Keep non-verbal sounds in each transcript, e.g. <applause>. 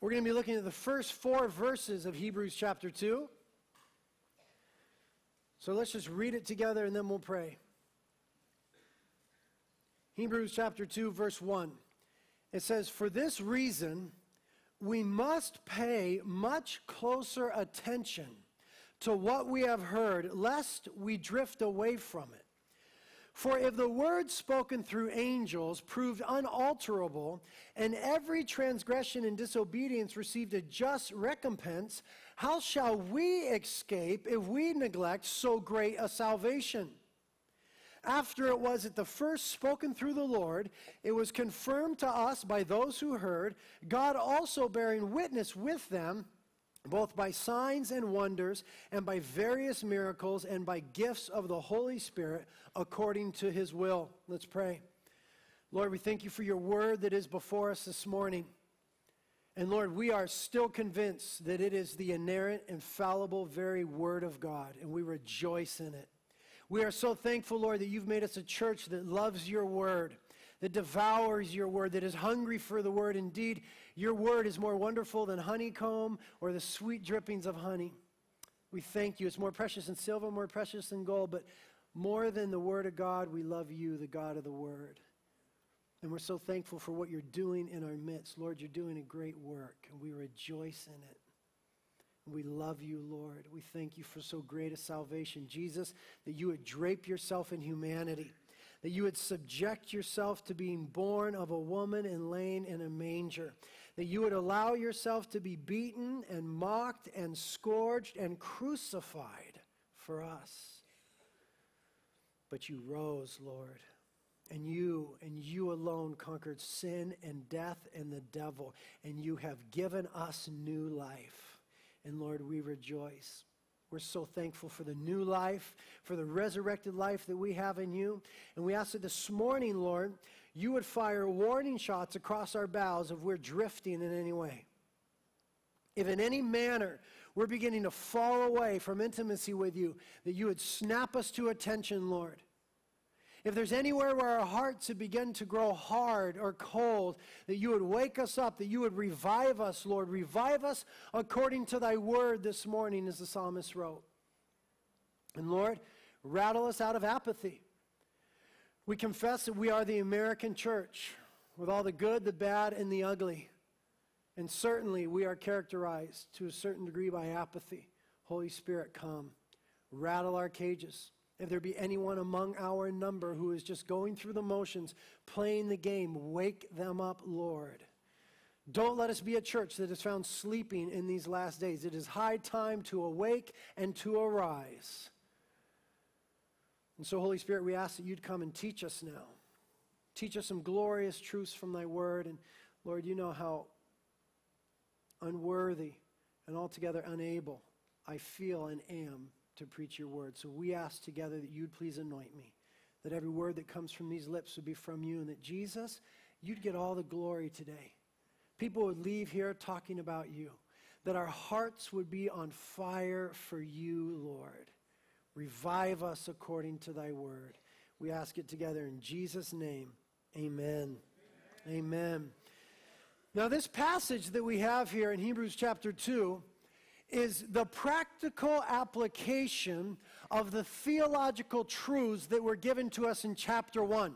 We're going to be looking at the first four verses of Hebrews chapter 2. So let's just read it together and then we'll pray. Hebrews chapter 2, verse 1. It says, For this reason, we must pay much closer attention to what we have heard, lest we drift away from it. For if the word spoken through angels proved unalterable, and every transgression and disobedience received a just recompense, how shall we escape if we neglect so great a salvation? After it was at the first spoken through the Lord, it was confirmed to us by those who heard, God also bearing witness with them both by signs and wonders, and by various miracles, and by gifts of the Holy Spirit, according to his will. Let's pray. Lord, we thank you for your word that is before us this morning. And Lord, we are still convinced that it is the inerrant, infallible, very word of God, and we rejoice in it. We are so thankful, Lord, that you've made us a church that loves your word that devours your word, that is hungry for the word. Indeed, your word is more wonderful than honeycomb or the sweet drippings of honey. We thank you. It's more precious than silver, more precious than gold, but more than the word of God, we love you, the God of the word. And we're so thankful for what you're doing in our midst. Lord, you're doing a great work, and we rejoice in it. We love you, Lord. We thank you for so great a salvation. Jesus, that you would drape yourself in humanity that you would subject yourself to being born of a woman and laying in a manger, that you would allow yourself to be beaten and mocked and scourged and crucified for us. But you rose, Lord. And you and you alone conquered sin and death and the devil, and you have given us new life. And Lord, we rejoice. We're so thankful for the new life, for the resurrected life that we have in you. And we ask that this morning, Lord, you would fire warning shots across our bows if we're drifting in any way. If in any manner we're beginning to fall away from intimacy with you, that you would snap us to attention, Lord. If there's anywhere where our hearts have begun to grow hard or cold, that you would wake us up, that you would revive us, Lord. Revive us according to thy word this morning, as the psalmist wrote. And Lord, rattle us out of apathy. We confess that we are the American church with all the good, the bad, and the ugly. And certainly we are characterized to a certain degree by apathy. Holy Spirit, come. Rattle our cages. If there be anyone among our number who is just going through the motions, playing the game, wake them up, Lord. Don't let us be a church that is found sleeping in these last days. It is high time to awake and to arise. And so, Holy Spirit, we ask that you'd come and teach us now. Teach us some glorious truths from thy word. And Lord, you know how unworthy and altogether unable I feel and am to preach your word. So we ask together that you'd please anoint me, that every word that comes from these lips would be from you, and that Jesus, you'd get all the glory today. People would leave here talking about you, that our hearts would be on fire for you, Lord. Revive us according to thy word. We ask it together in Jesus' name. Amen. Amen. Amen. Now, this passage that we have here in Hebrews chapter 2 is the practical application of the theological truths that were given to us in chapter 1.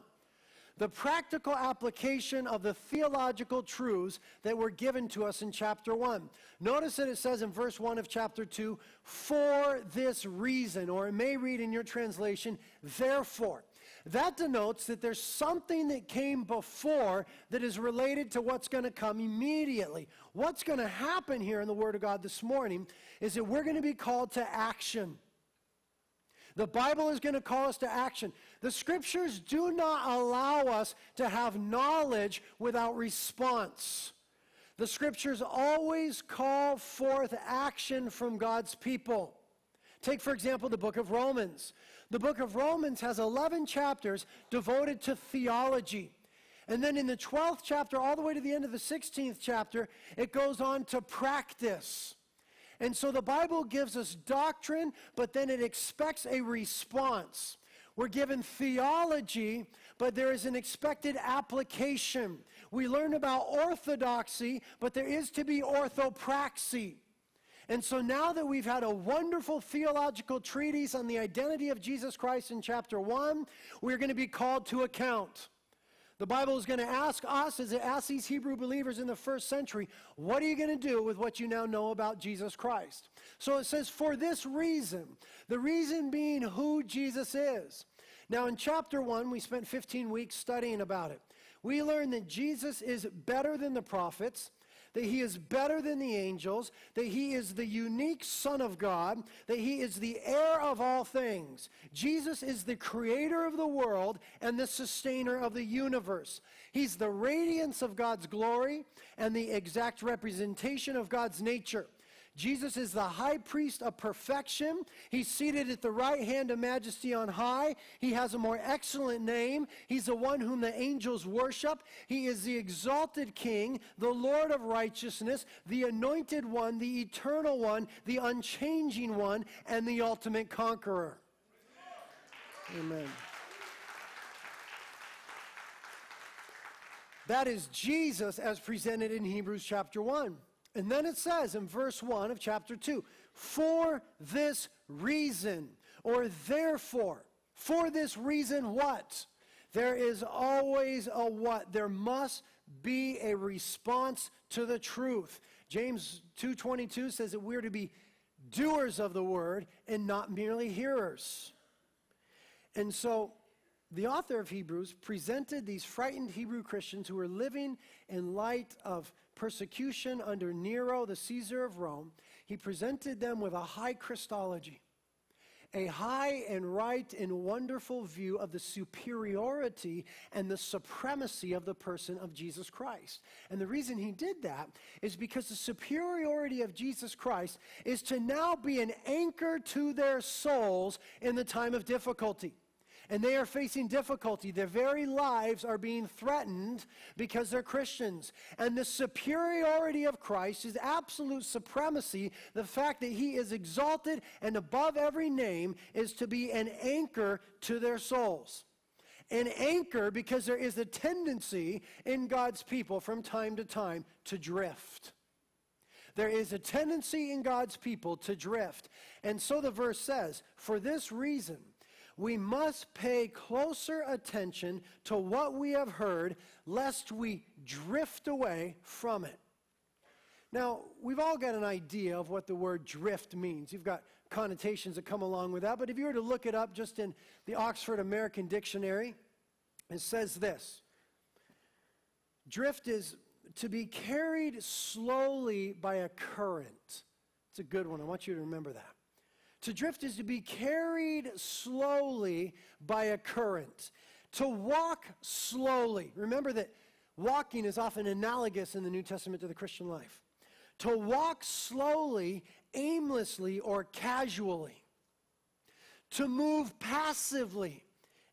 The practical application of the theological truths that were given to us in chapter 1. Notice that it says in verse 1 of chapter 2, for this reason, or it may read in your translation, therefore. That denotes that there's something that came before that is related to what's going to come immediately. What's going to happen here in the Word of God this morning is that we're going to be called to action. The Bible is going to call us to action. The scriptures do not allow us to have knowledge without response. The scriptures always call forth action from God's people. Take, for example, the book of Romans. The book of Romans has 11 chapters devoted to theology. And then in the 12th chapter, all the way to the end of the 16th chapter, it goes on to practice. And so the Bible gives us doctrine, but then it expects a response. We're given theology, but there is an expected application. We learn about orthodoxy, but there is to be orthopraxy. And so now that we've had a wonderful theological treatise on the identity of Jesus Christ in chapter 1, we're going to be called to account. The Bible is going to ask us, as it asked these Hebrew believers in the first century, what are you going to do with what you now know about Jesus Christ? So it says, for this reason, the reason being who Jesus is. Now, in chapter 1, we spent 15 weeks studying about it. We learned that Jesus is better than the prophets that he is better than the angels, that he is the unique Son of God, that he is the heir of all things. Jesus is the creator of the world and the sustainer of the universe. He's the radiance of God's glory and the exact representation of God's nature. Jesus is the high priest of perfection. He's seated at the right hand of majesty on high. He has a more excellent name. He's the one whom the angels worship. He is the exalted king, the Lord of righteousness, the anointed one, the eternal one, the unchanging one, and the ultimate conqueror. Amen. That is Jesus as presented in Hebrews chapter 1. And then it says in verse 1 of chapter 2 for this reason, or therefore, for this reason, what? There is always a what? There must be a response to the truth. James 2:22 says that we're to be doers of the word and not merely hearers. And so the author of Hebrews presented these frightened Hebrew Christians who were living in light of persecution under Nero, the Caesar of Rome, he presented them with a high Christology, a high and right and wonderful view of the superiority and the supremacy of the person of Jesus Christ. And the reason he did that is because the superiority of Jesus Christ is to now be an anchor to their souls in the time of difficulty and they are facing difficulty. Their very lives are being threatened because they're Christians. And the superiority of Christ is absolute supremacy. The fact that he is exalted and above every name is to be an anchor to their souls. An anchor because there is a tendency in God's people from time to time to drift. There is a tendency in God's people to drift. And so the verse says, For this reason, we must pay closer attention to what we have heard, lest we drift away from it. Now, we've all got an idea of what the word drift means. You've got connotations that come along with that, but if you were to look it up just in the Oxford American Dictionary, it says this Drift is to be carried slowly by a current. It's a good one. I want you to remember that. To drift is to be carried slowly by a current. To walk slowly. Remember that walking is often analogous in the New Testament to the Christian life. To walk slowly, aimlessly, or casually. To move passively,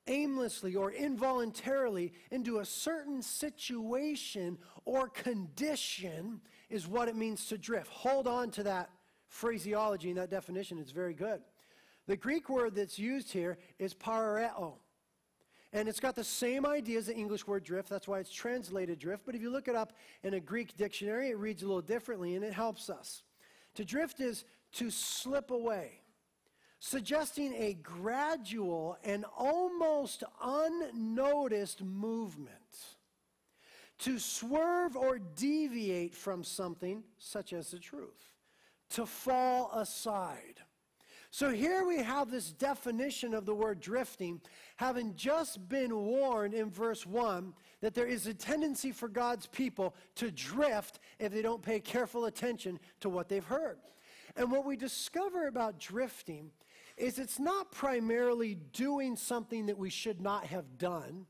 aimlessly, or involuntarily into a certain situation or condition is what it means to drift. Hold on to that phraseology in that definition. is very good. The Greek word that's used here is pareo. And it's got the same idea as the English word drift. That's why it's translated drift. But if you look it up in a Greek dictionary, it reads a little differently and it helps us. To drift is to slip away, suggesting a gradual and almost unnoticed movement. To swerve or deviate from something, such as the truth to fall aside. So here we have this definition of the word drifting, having just been warned in verse 1 that there is a tendency for God's people to drift if they don't pay careful attention to what they've heard. And what we discover about drifting is it's not primarily doing something that we should not have done,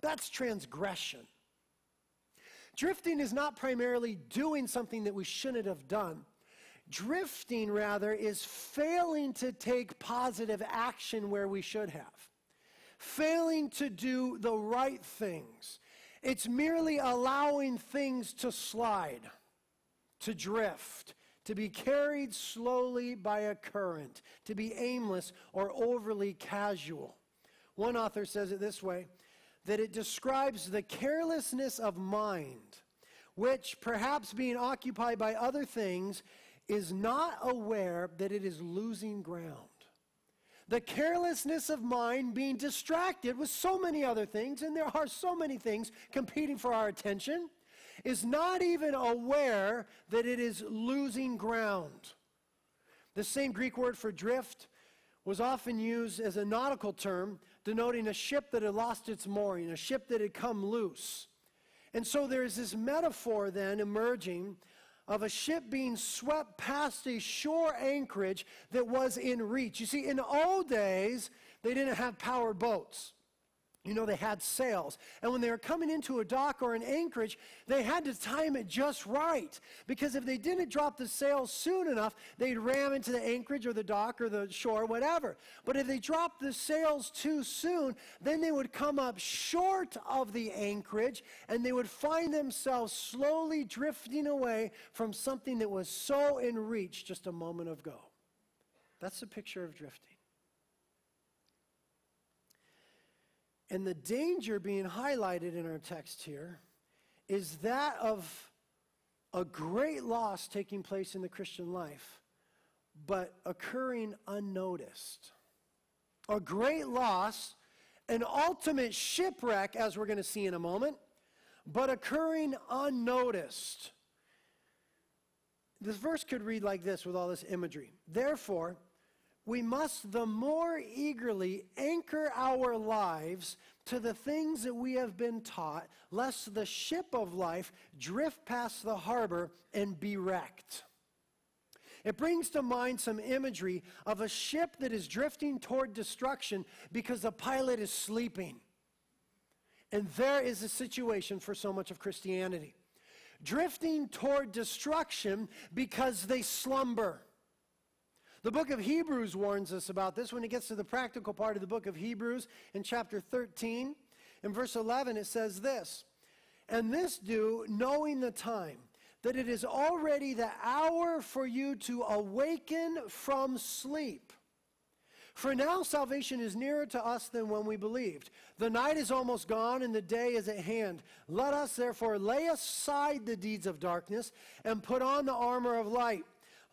that's transgression. Drifting is not primarily doing something that we shouldn't have done. Drifting, rather, is failing to take positive action where we should have, failing to do the right things. It's merely allowing things to slide, to drift, to be carried slowly by a current, to be aimless or overly casual. One author says it this way that it describes the carelessness of mind, which, perhaps being occupied by other things, is not aware that it is losing ground. The carelessness of mind being distracted with so many other things, and there are so many things competing for our attention, is not even aware that it is losing ground. The same Greek word for drift was often used as a nautical term denoting a ship that had lost its mooring, a ship that had come loose. And so there is this metaphor then emerging of a ship being swept past a shore anchorage that was in reach. You see, in old days, they didn't have powered boats. You know, they had sails. And when they were coming into a dock or an anchorage, they had to time it just right. Because if they didn't drop the sails soon enough, they'd ram into the anchorage or the dock or the shore, whatever. But if they dropped the sails too soon, then they would come up short of the anchorage and they would find themselves slowly drifting away from something that was so in reach just a moment ago. That's the picture of drifting. And the danger being highlighted in our text here is that of a great loss taking place in the Christian life, but occurring unnoticed. A great loss, an ultimate shipwreck, as we're going to see in a moment, but occurring unnoticed. This verse could read like this with all this imagery. Therefore, we must the more eagerly anchor our lives to the things that we have been taught, lest the ship of life drift past the harbor and be wrecked. It brings to mind some imagery of a ship that is drifting toward destruction because the pilot is sleeping. And there is a situation for so much of Christianity. Drifting toward destruction because they slumber. The book of Hebrews warns us about this when it gets to the practical part of the book of Hebrews in chapter 13. In verse 11, it says this And this do, knowing the time, that it is already the hour for you to awaken from sleep. For now salvation is nearer to us than when we believed. The night is almost gone and the day is at hand. Let us therefore lay aside the deeds of darkness and put on the armor of light.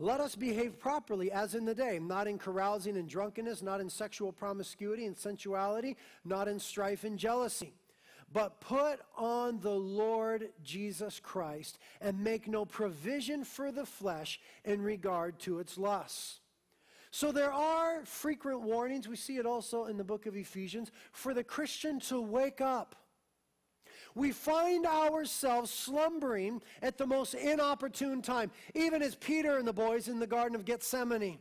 Let us behave properly as in the day, not in carousing and drunkenness, not in sexual promiscuity and sensuality, not in strife and jealousy. But put on the Lord Jesus Christ and make no provision for the flesh in regard to its lusts. So there are frequent warnings, we see it also in the book of Ephesians, for the Christian to wake up we find ourselves slumbering at the most inopportune time, even as Peter and the boys in the Garden of Gethsemane.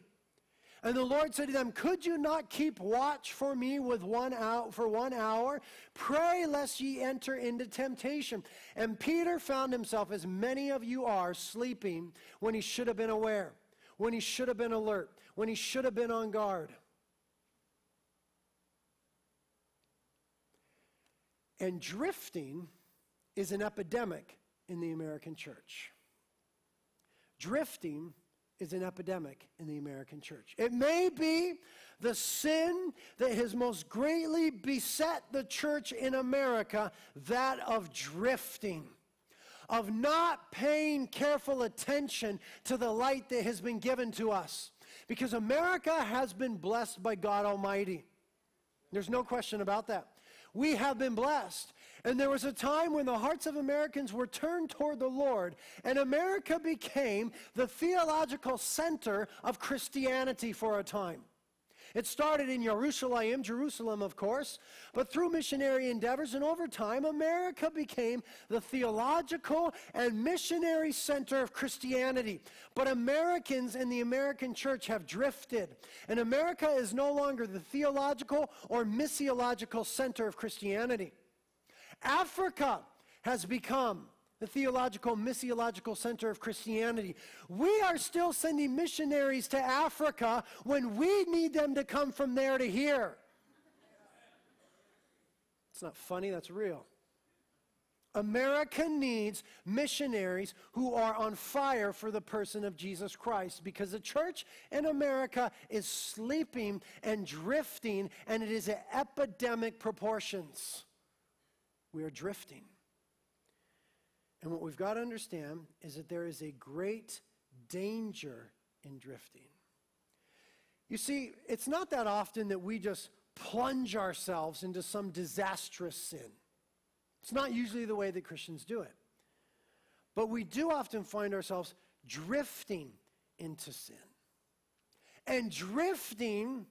And the Lord said to them, Could you not keep watch for me with one hour for one hour? Pray lest ye enter into temptation. And Peter found himself, as many of you are, sleeping when he should have been aware, when he should have been alert, when he should have been on guard. And drifting is an epidemic in the American church. Drifting is an epidemic in the American church. It may be the sin that has most greatly beset the church in America, that of drifting, of not paying careful attention to the light that has been given to us. Because America has been blessed by God Almighty. There's no question about that. We have been blessed. And there was a time when the hearts of Americans were turned toward the Lord, and America became the theological center of Christianity for a time. It started in Jerusalem, Jerusalem, of course, but through missionary endeavors and over time, America became the theological and missionary center of Christianity. But Americans and the American church have drifted, and America is no longer the theological or missiological center of Christianity. Africa has become the theological, missiological center of Christianity. We are still sending missionaries to Africa when we need them to come from there to here. It's not funny, that's real. America needs missionaries who are on fire for the person of Jesus Christ because the church in America is sleeping and drifting, and it is at epidemic proportions. We are drifting. And what we've got to understand is that there is a great danger in drifting. You see, it's not that often that we just plunge ourselves into some disastrous sin. It's not usually the way that Christians do it. But we do often find ourselves drifting into sin and drifting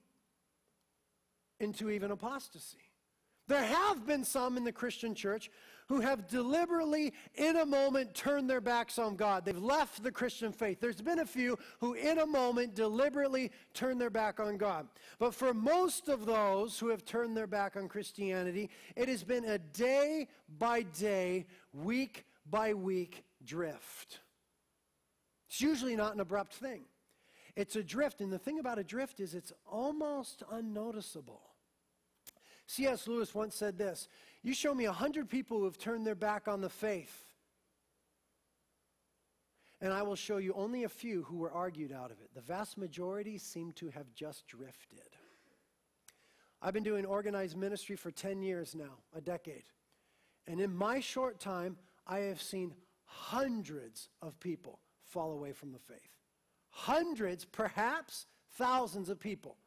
into even apostasy. There have been some in the Christian church who have deliberately, in a moment, turned their backs on God. They've left the Christian faith. There's been a few who, in a moment, deliberately turned their back on God. But for most of those who have turned their back on Christianity, it has been a day by day, week by week drift. It's usually not an abrupt thing. It's a drift, and the thing about a drift is it's almost unnoticeable. C.S. Lewis once said this You show me a hundred people who have turned their back on the faith, and I will show you only a few who were argued out of it. The vast majority seem to have just drifted. I've been doing organized ministry for 10 years now, a decade. And in my short time, I have seen hundreds of people fall away from the faith. Hundreds, perhaps thousands of people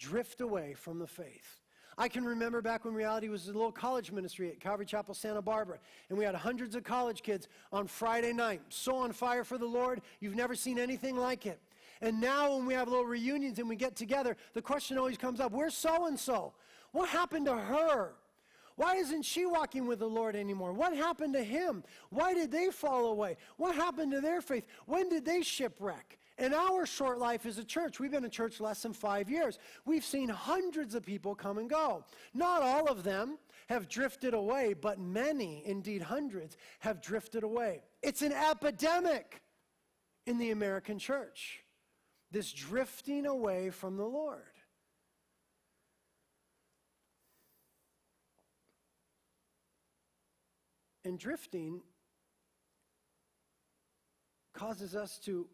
drift away from the faith. I can remember back when reality was a little college ministry at Calvary Chapel, Santa Barbara, and we had hundreds of college kids on Friday night, so on fire for the Lord, you've never seen anything like it. And now, when we have little reunions and we get together, the question always comes up where's so and so? What happened to her? Why isn't she walking with the Lord anymore? What happened to him? Why did they fall away? What happened to their faith? When did they shipwreck? In our short life as a church, we've been a church less than five years. We've seen hundreds of people come and go. Not all of them have drifted away, but many, indeed hundreds, have drifted away. It's an epidemic in the American church, this drifting away from the Lord. And drifting causes us to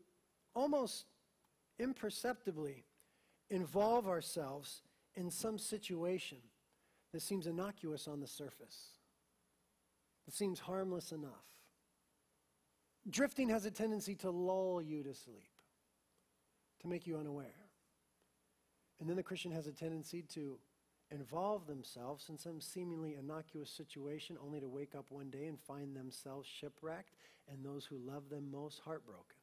almost imperceptibly involve ourselves in some situation that seems innocuous on the surface, that seems harmless enough. Drifting has a tendency to lull you to sleep, to make you unaware. And then the Christian has a tendency to involve themselves in some seemingly innocuous situation only to wake up one day and find themselves shipwrecked and those who love them most heartbroken.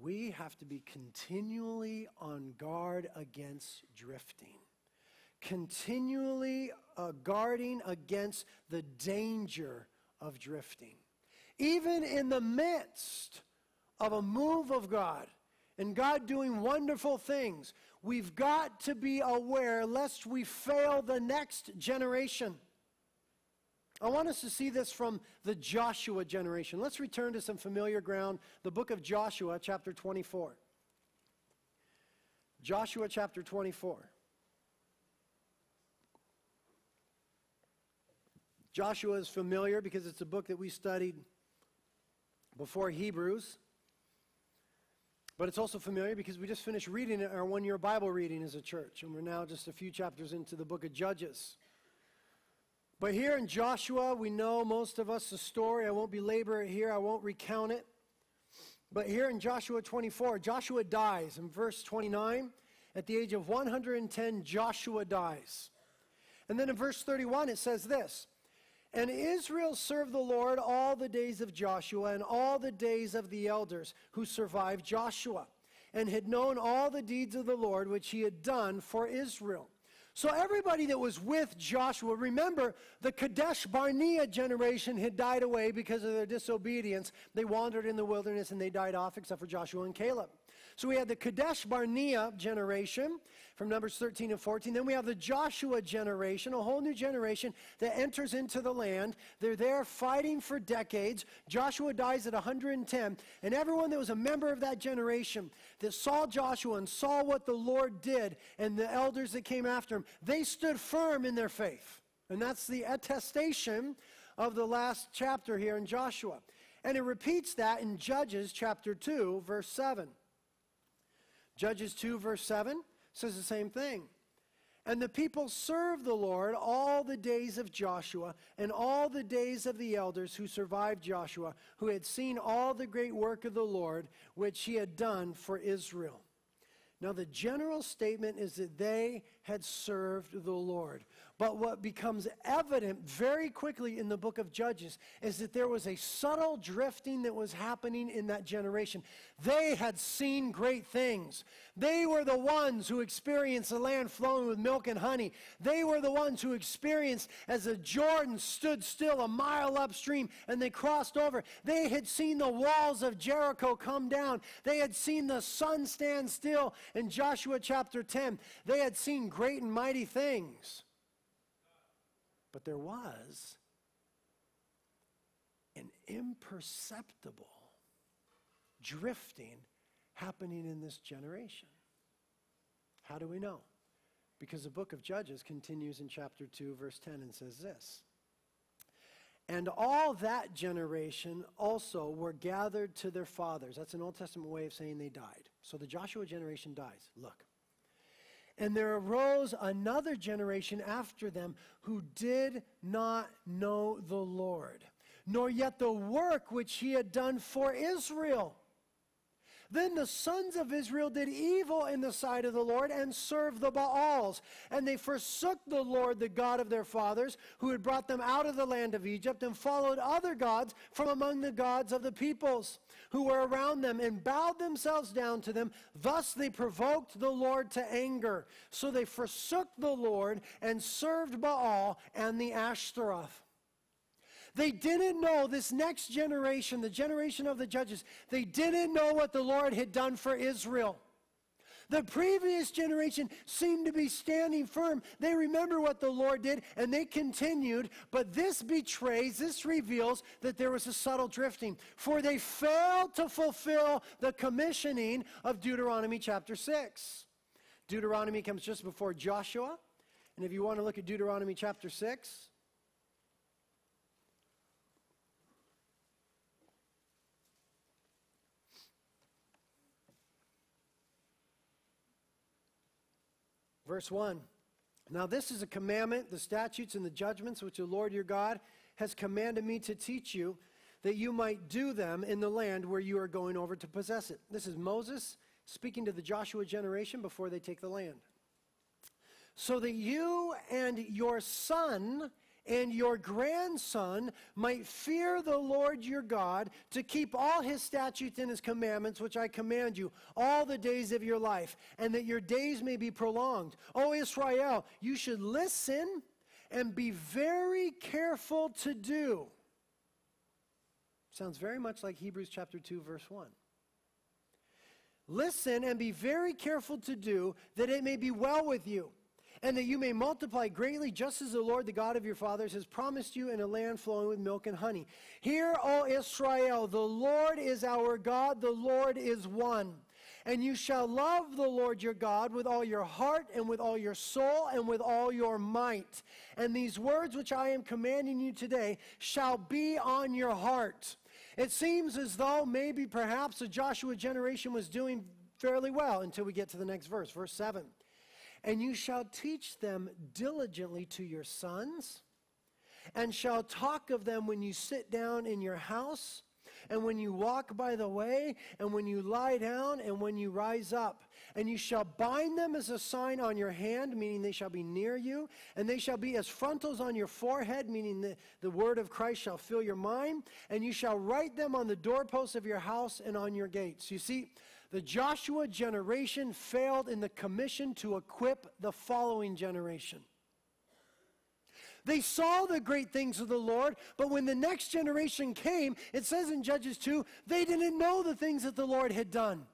We have to be continually on guard against drifting, continually uh, guarding against the danger of drifting. Even in the midst of a move of God, and God doing wonderful things, we've got to be aware lest we fail the next generation. I want us to see this from the Joshua generation. Let's return to some familiar ground, the book of Joshua, chapter 24. Joshua chapter 24. Joshua is familiar because it's a book that we studied before Hebrews. But it's also familiar because we just finished reading our one year Bible reading as a church, and we're now just a few chapters into the book of Judges. But here in Joshua, we know most of us the story. I won't belabor it here, I won't recount it. But here in Joshua 24, Joshua dies. In verse 29, at the age of 110, Joshua dies. And then in verse 31, it says this And Israel served the Lord all the days of Joshua and all the days of the elders who survived Joshua, and had known all the deeds of the Lord which he had done for Israel. So everybody that was with Joshua, remember the Kadesh Barnea generation had died away because of their disobedience. They wandered in the wilderness and they died off except for Joshua and Caleb. So we had the Kadesh Barnea generation from Numbers 13 and 14. Then we have the Joshua generation, a whole new generation that enters into the land. They're there fighting for decades. Joshua dies at 110. And everyone that was a member of that generation that saw Joshua and saw what the Lord did and the elders that came after him, they stood firm in their faith. And that's the attestation of the last chapter here in Joshua. And it repeats that in Judges chapter 2, verse 7. Judges 2, verse 7 says the same thing. And the people served the Lord all the days of Joshua and all the days of the elders who survived Joshua, who had seen all the great work of the Lord, which he had done for Israel. Now, the general statement is that they had served the Lord. But what becomes evident very quickly in the book of Judges is that there was a subtle drifting that was happening in that generation. They had seen great things. They were the ones who experienced the land flowing with milk and honey. They were the ones who experienced as the Jordan stood still a mile upstream and they crossed over. They had seen the walls of Jericho come down. They had seen the sun stand still in Joshua chapter 10. They had seen great and mighty things. But there was an imperceptible drifting happening in this generation. How do we know? Because the book of Judges continues in chapter 2, verse 10, and says this And all that generation also were gathered to their fathers. That's an Old Testament way of saying they died. So the Joshua generation dies. Look. And there arose another generation after them who did not know the Lord, nor yet the work which he had done for Israel. Then the sons of Israel did evil in the sight of the Lord and served the Baals. And they forsook the Lord, the God of their fathers, who had brought them out of the land of Egypt, and followed other gods from among the gods of the peoples who were around them, and bowed themselves down to them. Thus they provoked the Lord to anger. So they forsook the Lord and served Baal and the Ashtaroth. They didn't know this next generation, the generation of the judges, they didn't know what the Lord had done for Israel. The previous generation seemed to be standing firm. They remember what the Lord did and they continued, but this betrays, this reveals that there was a subtle drifting. For they failed to fulfill the commissioning of Deuteronomy chapter 6. Deuteronomy comes just before Joshua. And if you want to look at Deuteronomy chapter 6, Verse 1 Now this is a commandment, the statutes and the judgments which the Lord your God has commanded me to teach you, that you might do them in the land where you are going over to possess it. This is Moses speaking to the Joshua generation before they take the land. So that you and your son and your grandson might fear the Lord your God to keep all his statutes and his commandments, which I command you, all the days of your life, and that your days may be prolonged. O Israel, you should listen and be very careful to do. Sounds very much like Hebrews chapter 2, verse 1. Listen and be very careful to do that it may be well with you and that you may multiply greatly, just as the Lord, the God of your fathers, has promised you in a land flowing with milk and honey. Hear, O Israel, the Lord is our God, the Lord is one. And you shall love the Lord your God with all your heart and with all your soul and with all your might. And these words which I am commanding you today shall be on your heart. It seems as though maybe perhaps the Joshua generation was doing fairly well until we get to the next verse, verse 7. And you shall teach them diligently to your sons, and shall talk of them when you sit down in your house, and when you walk by the way, and when you lie down, and when you rise up. And you shall bind them as a sign on your hand, meaning they shall be near you, and they shall be as frontals on your forehead, meaning the, the word of Christ shall fill your mind, and you shall write them on the doorposts of your house and on your gates. You see, the Joshua generation failed in the commission to equip the following generation. They saw the great things of the Lord, but when the next generation came, it says in Judges 2, they didn't know the things that the Lord had done.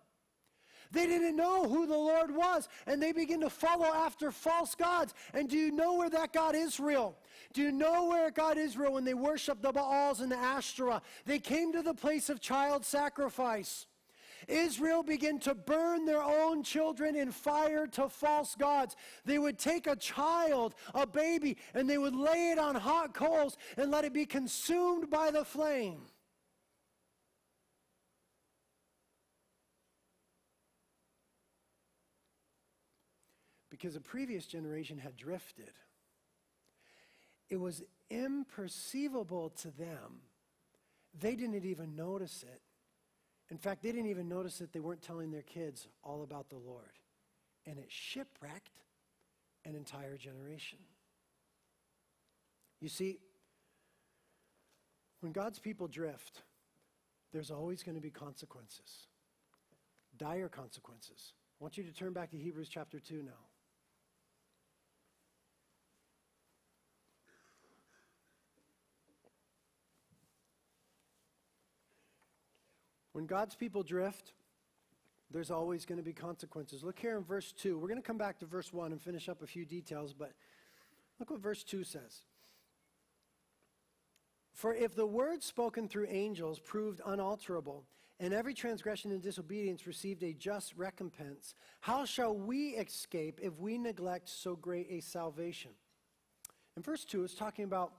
They didn't know who the Lord was, and they begin to follow after false gods. And do you know where that got Israel? Do you know where God Israel when they worshiped the Baals and the Ashtoreth? They came to the place of child sacrifice. Israel began to burn their own children in fire to false gods. They would take a child, a baby, and they would lay it on hot coals and let it be consumed by the flame. because the previous generation had drifted. It was imperceivable to them. They didn't even notice it. In fact, they didn't even notice that they weren't telling their kids all about the Lord. And it shipwrecked an entire generation. You see, when God's people drift, there's always going to be consequences, dire consequences. I want you to turn back to Hebrews chapter 2 now. When God's people drift, there's always going to be consequences. Look here in verse 2. We're going to come back to verse 1 and finish up a few details, but look what verse 2 says. For if the word spoken through angels proved unalterable, and every transgression and disobedience received a just recompense, how shall we escape if we neglect so great a salvation? In verse 2, it's talking about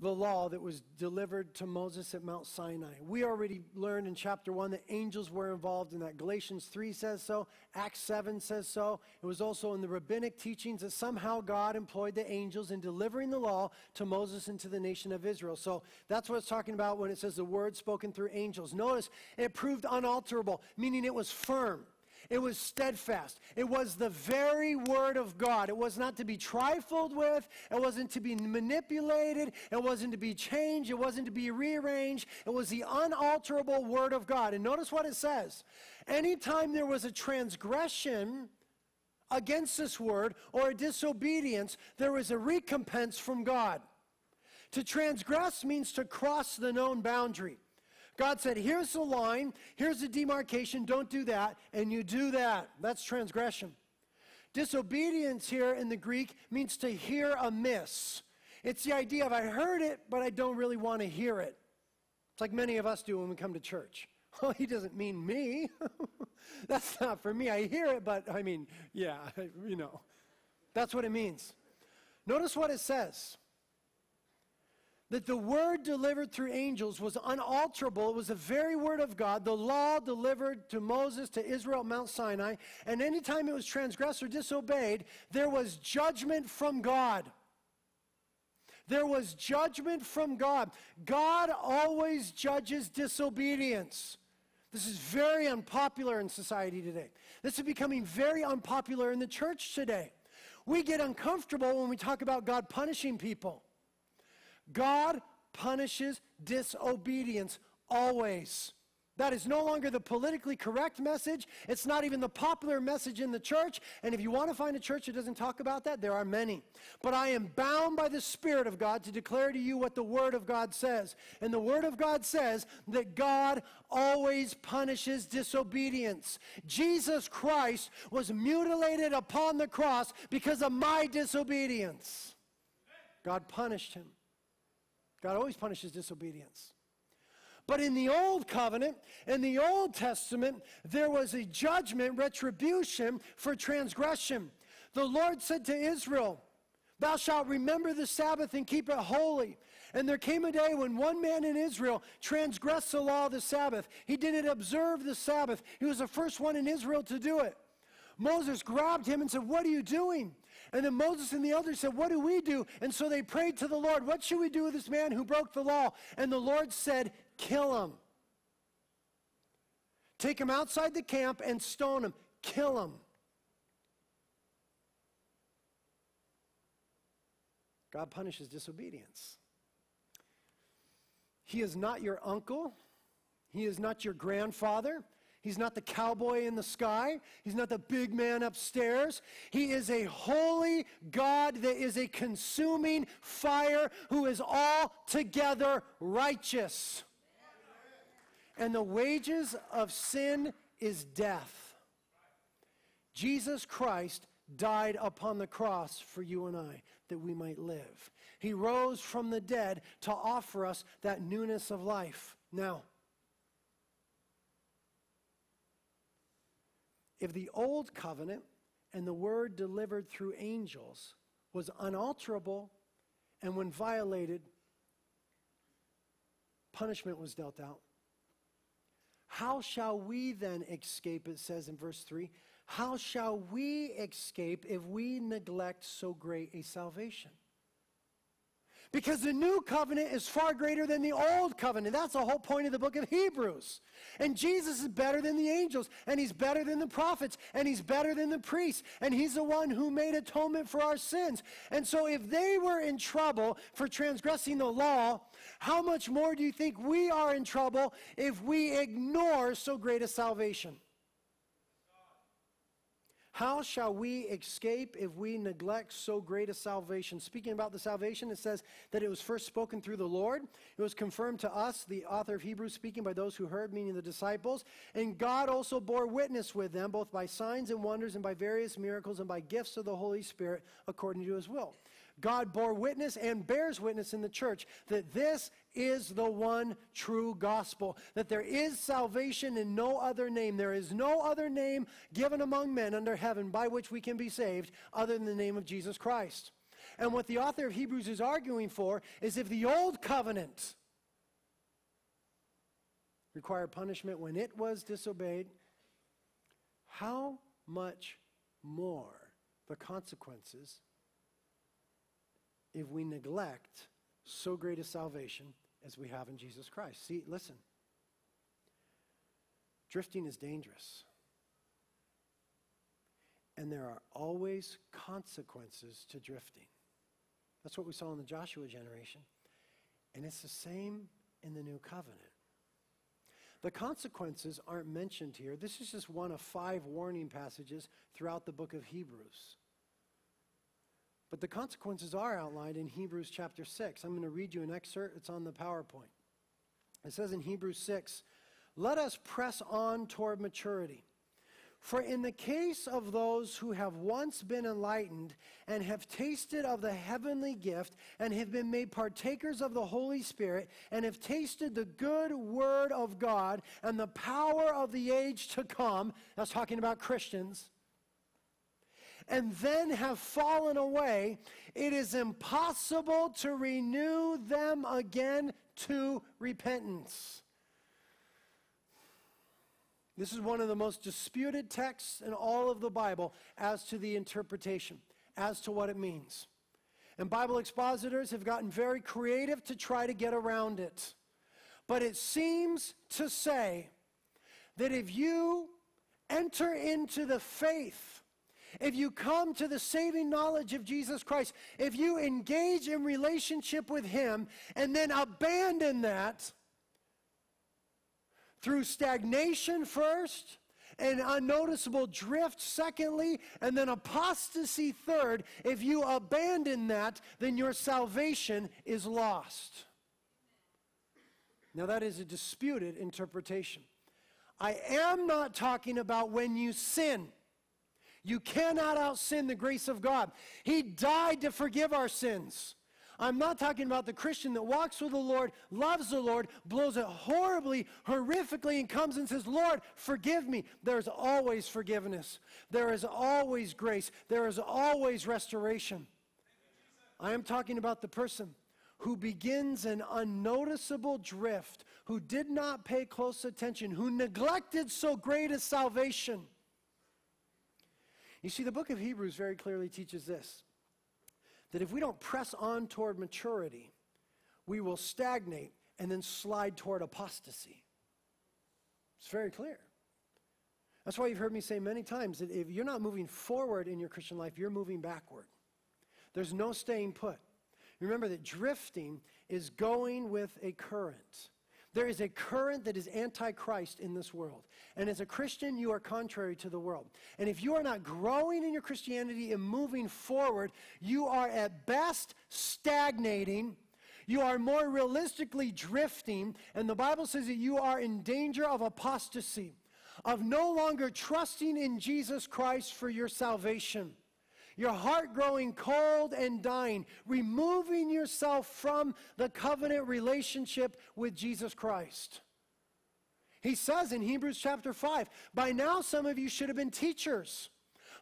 the law that was delivered to Moses at Mount Sinai. We already learned in chapter 1 that angels were involved in that. Galatians 3 says so, Acts 7 says so. It was also in the rabbinic teachings that somehow God employed the angels in delivering the law to Moses and to the nation of Israel. So that's what it's talking about when it says the word spoken through angels. Notice it proved unalterable, meaning it was firm. It was steadfast. It was the very word of God. It was not to be trifled with. It wasn't to be manipulated. It wasn't to be changed. It wasn't to be rearranged. It was the unalterable word of God. And notice what it says. Anytime there was a transgression against this word or a disobedience, there was a recompense from God. To transgress means to cross the known boundary. God said, here's the line, here's the demarcation, don't do that, and you do that. That's transgression. Disobedience here in the Greek means to hear amiss. It's the idea of I heard it, but I don't really want to hear it. It's like many of us do when we come to church. <laughs> Oh, he doesn't mean me. <laughs> That's not for me. I hear it, but I mean, yeah, <laughs> you know. That's what it means. Notice what it says that the word delivered through angels was unalterable. It was the very word of God, the law delivered to Moses, to Israel Mount Sinai. And anytime it was transgressed or disobeyed, there was judgment from God. There was judgment from God. God always judges disobedience. This is very unpopular in society today. This is becoming very unpopular in the church today. We get uncomfortable when we talk about God punishing people. God punishes disobedience always. That is no longer the politically correct message. It's not even the popular message in the church. And if you want to find a church that doesn't talk about that, there are many. But I am bound by the Spirit of God to declare to you what the Word of God says. And the Word of God says that God always punishes disobedience. Jesus Christ was mutilated upon the cross because of my disobedience. God punished him. God always punishes disobedience. But in the Old Covenant, in the Old Testament, there was a judgment, retribution for transgression. The Lord said to Israel, Thou shalt remember the Sabbath and keep it holy. And there came a day when one man in Israel transgressed the law of the Sabbath. He didn't observe the Sabbath. He was the first one in Israel to do it. Moses grabbed him and said, What are you doing? And then Moses and the elders said, What do we do? And so they prayed to the Lord, What should we do with this man who broke the law? And the Lord said, Kill him. Take him outside the camp and stone him. Kill him. God punishes disobedience. He is not your uncle. He is not your grandfather. He's not the cowboy in the sky. He's not the big man upstairs. He is a holy God that is a consuming fire who is altogether righteous. And the wages of sin is death. Jesus Christ died upon the cross for you and I that we might live. He rose from the dead to offer us that newness of life. Now, If the old covenant and the word delivered through angels was unalterable, and when violated, punishment was dealt out, how shall we then escape, it says in verse 3? how shall we escape if we neglect so great a salvation? Because the new covenant is far greater than the old covenant. That's the whole point of the book of Hebrews. And Jesus is better than the angels, and he's better than the prophets, and he's better than the priests, and he's the one who made atonement for our sins. And so, if they were in trouble for transgressing the law, how much more do you think we are in trouble if we ignore so great a salvation? How shall we escape if we neglect so great a salvation? Speaking about the salvation, it says that it was first spoken through the Lord. It was confirmed to us, the author of Hebrews, speaking by those who heard, meaning the disciples. And God also bore witness with them, both by signs and wonders, and by various miracles, and by gifts of the Holy Spirit, according to his will. God bore witness and bears witness in the church that this is the one true gospel, that there is salvation in no other name. There is no other name given among men under heaven by which we can be saved other than the name of Jesus Christ. And what the author of Hebrews is arguing for is if the old covenant required punishment when it was disobeyed, how much more the consequences if we neglect so great a salvation as we have in Jesus Christ. See, listen. Drifting is dangerous. And there are always consequences to drifting. That's what we saw in the Joshua generation. And it's the same in the new covenant. The consequences aren't mentioned here. This is just one of five warning passages throughout the book of Hebrews. But the consequences are outlined in Hebrews chapter 6. I'm going to read you an excerpt, it's on the PowerPoint. It says in Hebrews 6, Let us press on toward maturity. For in the case of those who have once been enlightened and have tasted of the heavenly gift and have been made partakers of the Holy Spirit and have tasted the good word of God and the power of the age to come, that's talking about Christians, and then have fallen away, it is impossible to renew them again to repentance. This is one of the most disputed texts in all of the Bible as to the interpretation, as to what it means. And Bible expositors have gotten very creative to try to get around it. But it seems to say that if you enter into the faith if you come to the saving knowledge of Jesus Christ, if you engage in relationship with Him and then abandon that through stagnation first, and unnoticeable drift, secondly, and then apostasy, third. If you abandon that, then your salvation is lost. Now, that is a disputed interpretation. I am not talking about when you sin. You cannot out sin the grace of God. He died to forgive our sins. I'm not talking about the Christian that walks with the Lord, loves the Lord, blows it horribly, horrifically, and comes and says, Lord, forgive me. There's always forgiveness. There is always grace. There is always restoration. I am talking about the person who begins an unnoticeable drift, who did not pay close attention, who neglected so great a salvation you see, the book of Hebrews very clearly teaches this that if we don't press on toward maturity, we will stagnate and then slide toward apostasy. It's very clear. That's why you've heard me say many times that if you're not moving forward in your Christian life, you're moving backward. There's no staying put. Remember that drifting is going with a current. There is a current that is antichrist in this world. And as a Christian, you are contrary to the world. And if you are not growing in your Christianity and moving forward, you are at best stagnating. You are more realistically drifting. And the Bible says that you are in danger of apostasy, of no longer trusting in Jesus Christ for your salvation your heart growing cold and dying, removing yourself from the covenant relationship with Jesus Christ. He says in Hebrews chapter 5, by now some of you should have been teachers.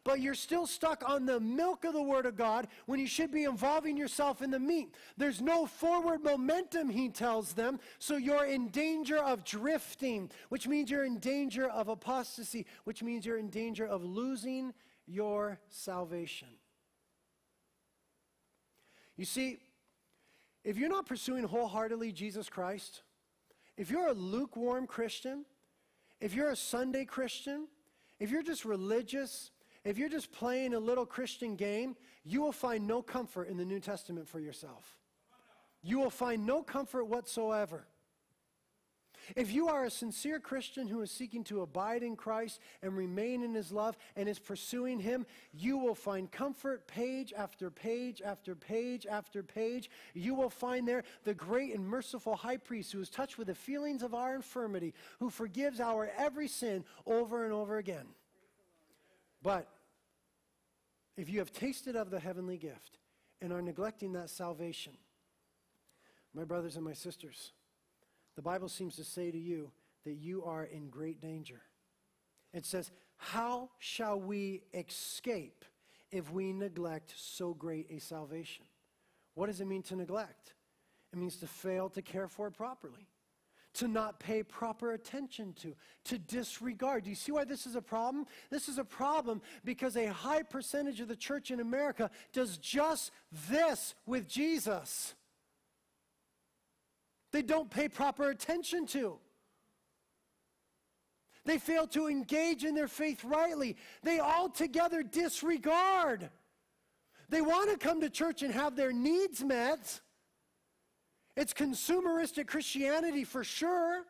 but you're still stuck on the milk of the Word of God when you should be involving yourself in the meat. There's no forward momentum, he tells them, so you're in danger of drifting, which means you're in danger of apostasy, which means you're in danger of losing your salvation. You see, if you're not pursuing wholeheartedly Jesus Christ, if you're a lukewarm Christian, if you're a Sunday Christian, if you're just religious, if you're just playing a little Christian game, you will find no comfort in the New Testament for yourself. You will find no comfort whatsoever. If you are a sincere Christian who is seeking to abide in Christ and remain in his love and is pursuing him, you will find comfort page after page after page after page. You will find there the great and merciful high priest who is touched with the feelings of our infirmity, who forgives our every sin over and over again. But if you have tasted of the heavenly gift and are neglecting that salvation, my brothers and my sisters, the Bible seems to say to you that you are in great danger. It says, How shall we escape if we neglect so great a salvation? What does it mean to neglect? It means to fail to care for it properly, to not pay proper attention to, to disregard. Do you see why this is a problem? This is a problem because a high percentage of the church in America does just this with Jesus they don't pay proper attention to. They fail to engage in their faith rightly. They altogether disregard. They want to come to church and have their needs met. It's consumeristic Christianity for sure.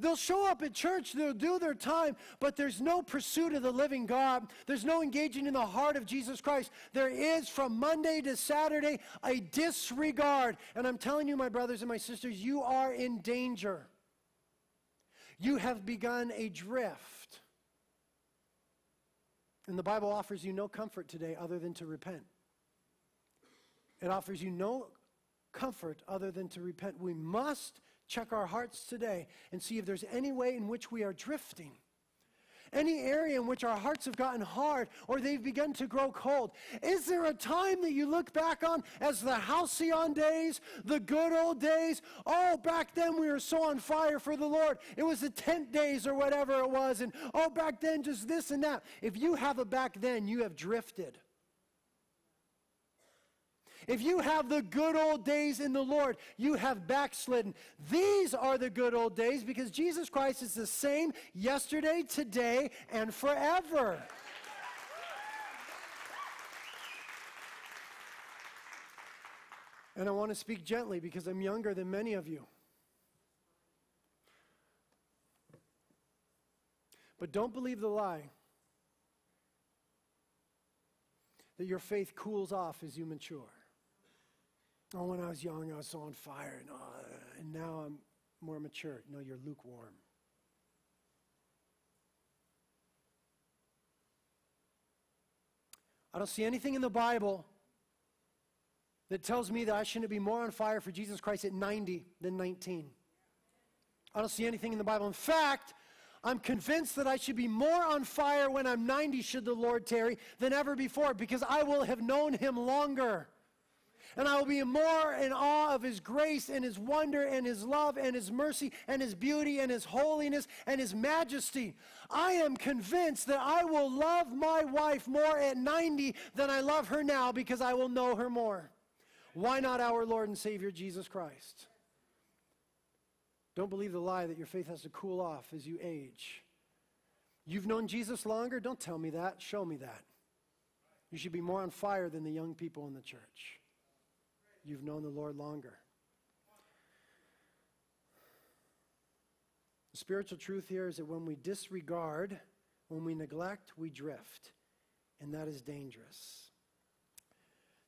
They'll show up at church, they'll do their time, but there's no pursuit of the living God. There's no engaging in the heart of Jesus Christ. There is from Monday to Saturday a disregard. And I'm telling you, my brothers and my sisters, you are in danger. You have begun a drift. And the Bible offers you no comfort today other than to repent. It offers you no comfort other than to repent. We must check our hearts today and see if there's any way in which we are drifting. Any area in which our hearts have gotten hard or they've begun to grow cold. Is there a time that you look back on as the halcyon days, the good old days? Oh, back then we were so on fire for the Lord. It was the tent days or whatever it was. And oh, back then just this and that. If you have a back then, you have drifted. If you have the good old days in the Lord, you have backslidden. These are the good old days because Jesus Christ is the same yesterday, today, and forever. And I want to speak gently because I'm younger than many of you. But don't believe the lie that your faith cools off as you mature. Oh, when I was young, I was so on fire, and, uh, and now I'm more mature. No, you're lukewarm. I don't see anything in the Bible that tells me that I shouldn't be more on fire for Jesus Christ at 90 than 19. I don't see anything in the Bible. In fact, I'm convinced that I should be more on fire when I'm 90, should the Lord tarry, than ever before, because I will have known him longer and I will be more in awe of his grace and his wonder and his love and his mercy and his beauty and his holiness and his majesty. I am convinced that I will love my wife more at 90 than I love her now because I will know her more. Why not our Lord and Savior Jesus Christ? Don't believe the lie that your faith has to cool off as you age. You've known Jesus longer? Don't tell me that. Show me that. You should be more on fire than the young people in the church you've known the Lord longer. The spiritual truth here is that when we disregard, when we neglect, we drift. And that is dangerous.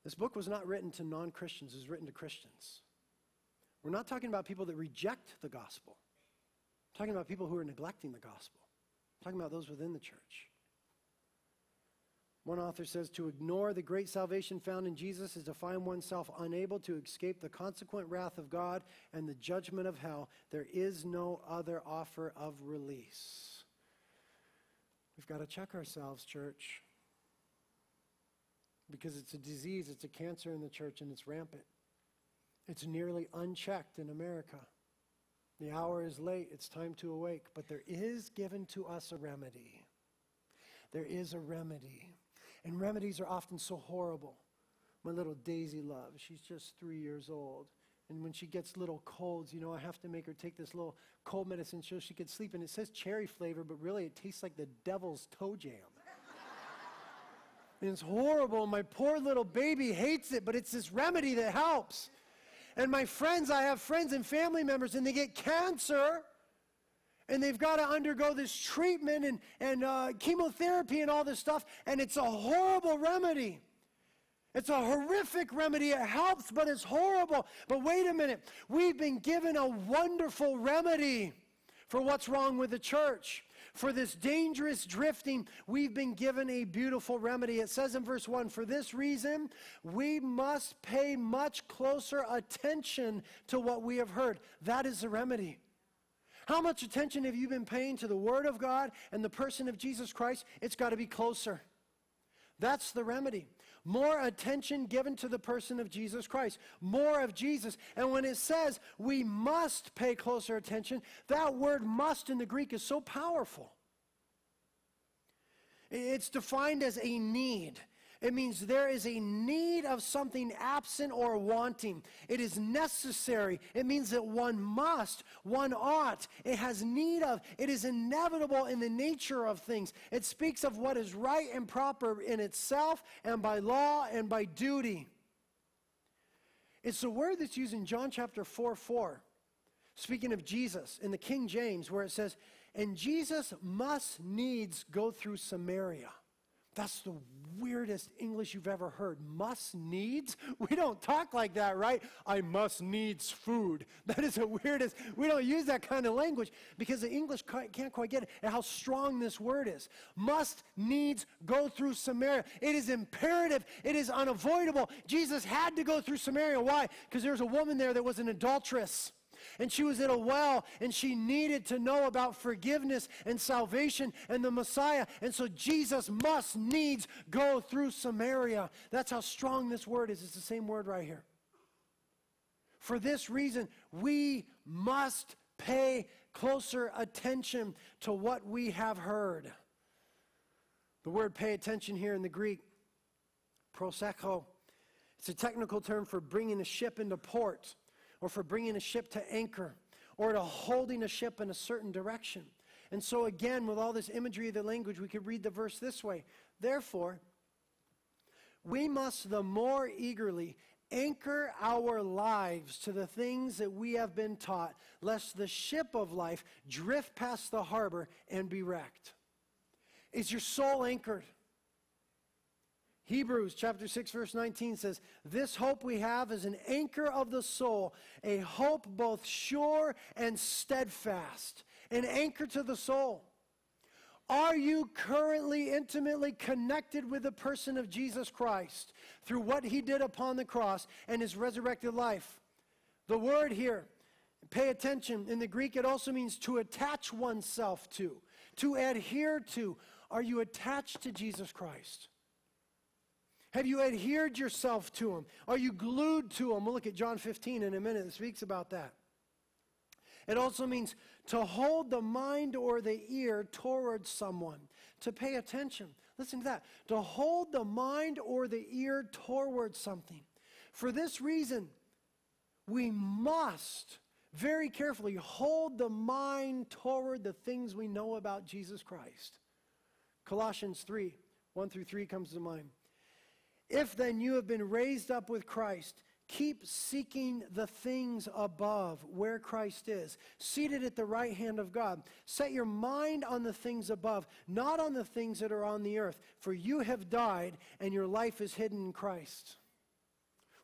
This book was not written to non Christians, it was written to Christians. We're not talking about people that reject the gospel. We're talking about people who are neglecting the gospel. We're talking about those within the church. One author says to ignore the great salvation found in Jesus is to find oneself unable to escape the consequent wrath of God and the judgment of hell. There is no other offer of release. We've got to check ourselves, church. because it's a disease, it's a cancer in the church, and it's rampant. It's nearly unchecked in America. The hour is late, it's time to awake, but there is given to us a remedy. There is a remedy. And remedies are often so horrible. My little Daisy love, she's just three years old. And when she gets little colds, you know, I have to make her take this little cold medicine so she can sleep. And it says cherry flavor, but really it tastes like the devil's toe jam. and it's horrible. My poor little baby hates it, but it's this remedy that helps. And my friends, I have friends and family members, and they get cancer and they've got to undergo this treatment and, and uh, chemotherapy and all this stuff, and it's a horrible remedy. It's a horrific remedy. It helps, but it's horrible. But wait a minute. We've been given a wonderful remedy for what's wrong with the church. For this dangerous drifting, we've been given a beautiful remedy. It says in verse 1 For this reason, we must pay much closer attention to what we have heard. That is the remedy. How much attention have you been paying to the Word of God and the person of Jesus Christ? It's got to be closer. That's the remedy. More attention given to the person of Jesus Christ. More of Jesus. And when it says we must pay closer attention, that word must in the Greek is so powerful. It's defined as a need. It means there is a need of something absent or wanting. It is necessary. It means that one must, one ought. It has need of. It is inevitable in the nature of things. It speaks of what is right and proper in itself and by law and by duty. It's the word that's used in John chapter 4 4, speaking of Jesus in the King James, where it says, And Jesus must needs go through Samaria. That's the weirdest English you've ever heard. Must needs? <laughs> We don't talk like that, right? I must needs food. <laughs> That is the weirdest. We don't use that kind of language because the English can't quite get it and how strong this word is. Must needs go through Samaria. It is imperative, it is unavoidable. Jesus had to go through Samaria. Why? Because there was a woman there that was an adulteress and she was at a well and she needed to know about forgiveness and salvation and the Messiah. And so Jesus must needs go through Samaria. That's how strong this word is. It's the same word right here. For this reason, we must pay closer attention to what we have heard. The word pay attention here in the Greek, proseko, it's a technical term for bringing a ship into port or for bringing a ship to anchor or to holding a ship in a certain direction. And so, again, with all this imagery of the language, we could read the verse this way Therefore, we must the more eagerly anchor our lives to the things that we have been taught, lest the ship of life drift past the harbor and be wrecked. Is your soul anchored? Hebrews chapter 6 verse 19 says, "This hope we have is an anchor of the soul, a hope both sure and steadfast, an anchor to the soul." Are you currently intimately connected with the person of Jesus Christ through what he did upon the cross and his resurrected life? The word here, pay attention, in the Greek it also means to attach oneself to, to adhere to. Are you attached to Jesus Christ? Have you adhered yourself to him? Are you glued to him? We'll look at John 15 in a minute. It speaks about that. It also means to hold the mind or the ear towards someone, to pay attention. Listen to that. To hold the mind or the ear towards something. For this reason, we must very carefully hold the mind toward the things we know about Jesus Christ. Colossians 3 1 through 3 comes to mind. If then you have been raised up with Christ, keep seeking the things above where Christ is, seated at the right hand of God. Set your mind on the things above, not on the things that are on the earth, for you have died and your life is hidden in Christ.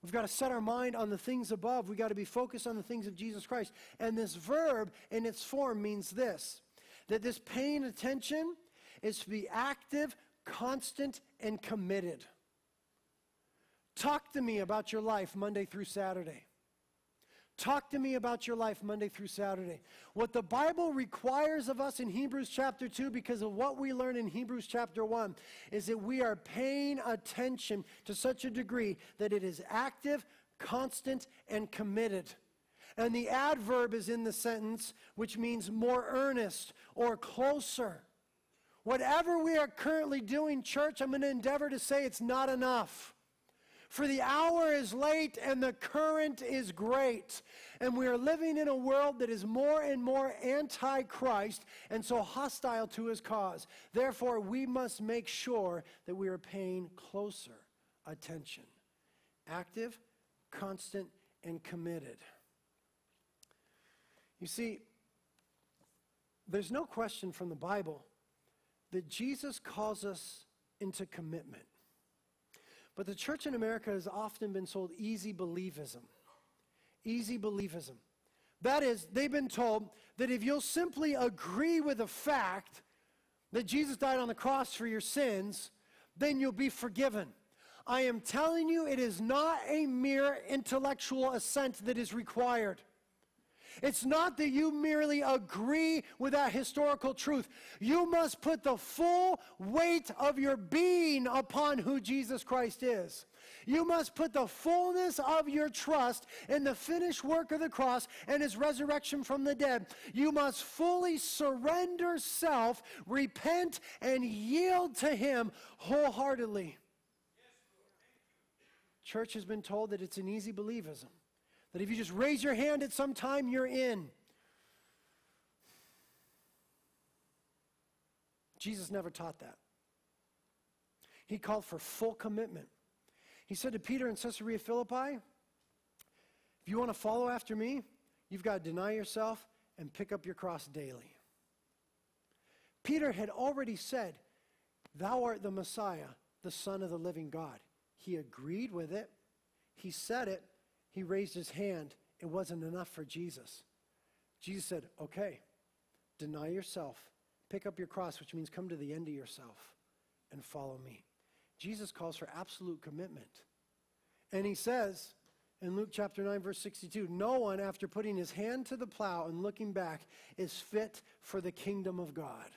We've got to set our mind on the things above. We've got to be focused on the things of Jesus Christ. And this verb in its form means this that this paying attention is to be active, constant, and committed. Talk to me about your life Monday through Saturday. Talk to me about your life Monday through Saturday. What the Bible requires of us in Hebrews chapter 2, because of what we learn in Hebrews chapter 1, is that we are paying attention to such a degree that it is active, constant, and committed. And the adverb is in the sentence, which means more earnest or closer. Whatever we are currently doing, church, I'm going to endeavor to say it's not enough. For the hour is late and the current is great. And we are living in a world that is more and more anti Christ and so hostile to his cause. Therefore, we must make sure that we are paying closer attention. Active, constant, and committed. You see, there's no question from the Bible that Jesus calls us into commitment. But the church in America has often been sold easy believism. Easy believism. That is, they've been told that if you'll simply agree with the fact that Jesus died on the cross for your sins, then you'll be forgiven. I am telling you, it is not a mere intellectual assent that is required. It's not that you merely agree with that historical truth. You must put the full weight of your being upon who Jesus Christ is. You must put the fullness of your trust in the finished work of the cross and his resurrection from the dead. You must fully surrender self, repent, and yield to him wholeheartedly. Church has been told that it's an easy believism. That if you just raise your hand at some time, you're in. Jesus never taught that. He called for full commitment. He said to Peter in Caesarea Philippi, if you want to follow after me, you've got to deny yourself and pick up your cross daily. Peter had already said, Thou art the Messiah, the Son of the living God. He agreed with it, he said it, he raised his hand. It wasn't enough for Jesus. Jesus said, Okay, deny yourself, pick up your cross, which means come to the end of yourself and follow me. Jesus calls for absolute commitment. And he says in Luke chapter 9, verse 62 No one, after putting his hand to the plow and looking back, is fit for the kingdom of God.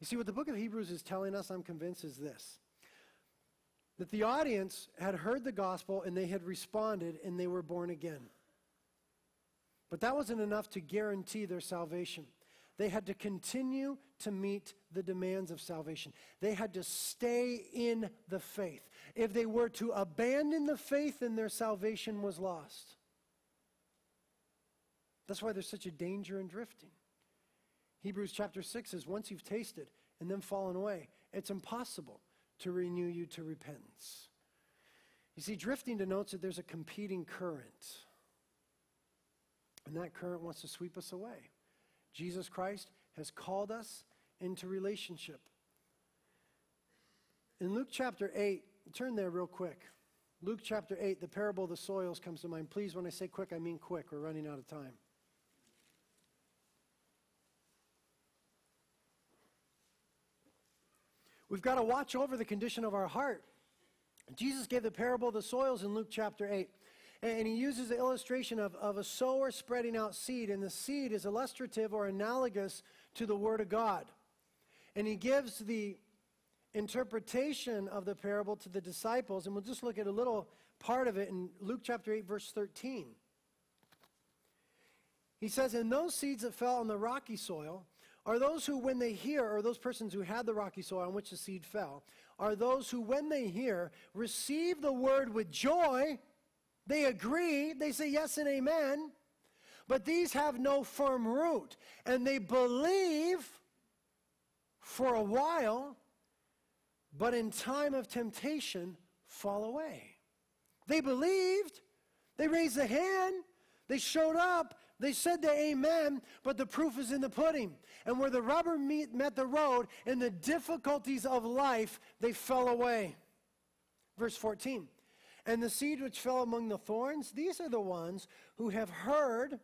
You see, what the book of Hebrews is telling us, I'm convinced, is this that the audience had heard the gospel and they had responded and they were born again. But that wasn't enough to guarantee their salvation. They had to continue to meet the demands of salvation. They had to stay in the faith. If they were to abandon the faith, then their salvation was lost. That's why there's such a danger in drifting. Hebrews chapter 6 says, once you've tasted and then fallen away, it's impossible to renew you to repentance. You see, drifting denotes that there's a competing current. And that current wants to sweep us away. Jesus Christ has called us into relationship. In Luke chapter 8, turn there real quick. Luke chapter 8, the parable of the soils comes to mind. Please, when I say quick, I mean quick. We're running out of time. We've got to watch over the condition of our heart. Jesus gave the parable of the soils in Luke chapter 8. And he uses the illustration of, of a sower spreading out seed, and the seed is illustrative or analogous to the Word of God. And he gives the interpretation of the parable to the disciples, and we'll just look at a little part of it in Luke chapter 8, verse 13. He says, And those seeds that fell on the rocky soil, are those who, when they hear, or those persons who had the rocky soil on which the seed fell, are those who, when they hear, receive the word with joy. They agree, they say yes and amen, but these have no firm root. And they believe for a while, but in time of temptation, fall away. They believed, they raised a hand, they showed up, they said the amen, but the proof is in the pudding. And where the rubber meet, met the road, in the difficulties of life, they fell away. Verse 14. And the seed which fell among the thorns, these are the ones who have heard,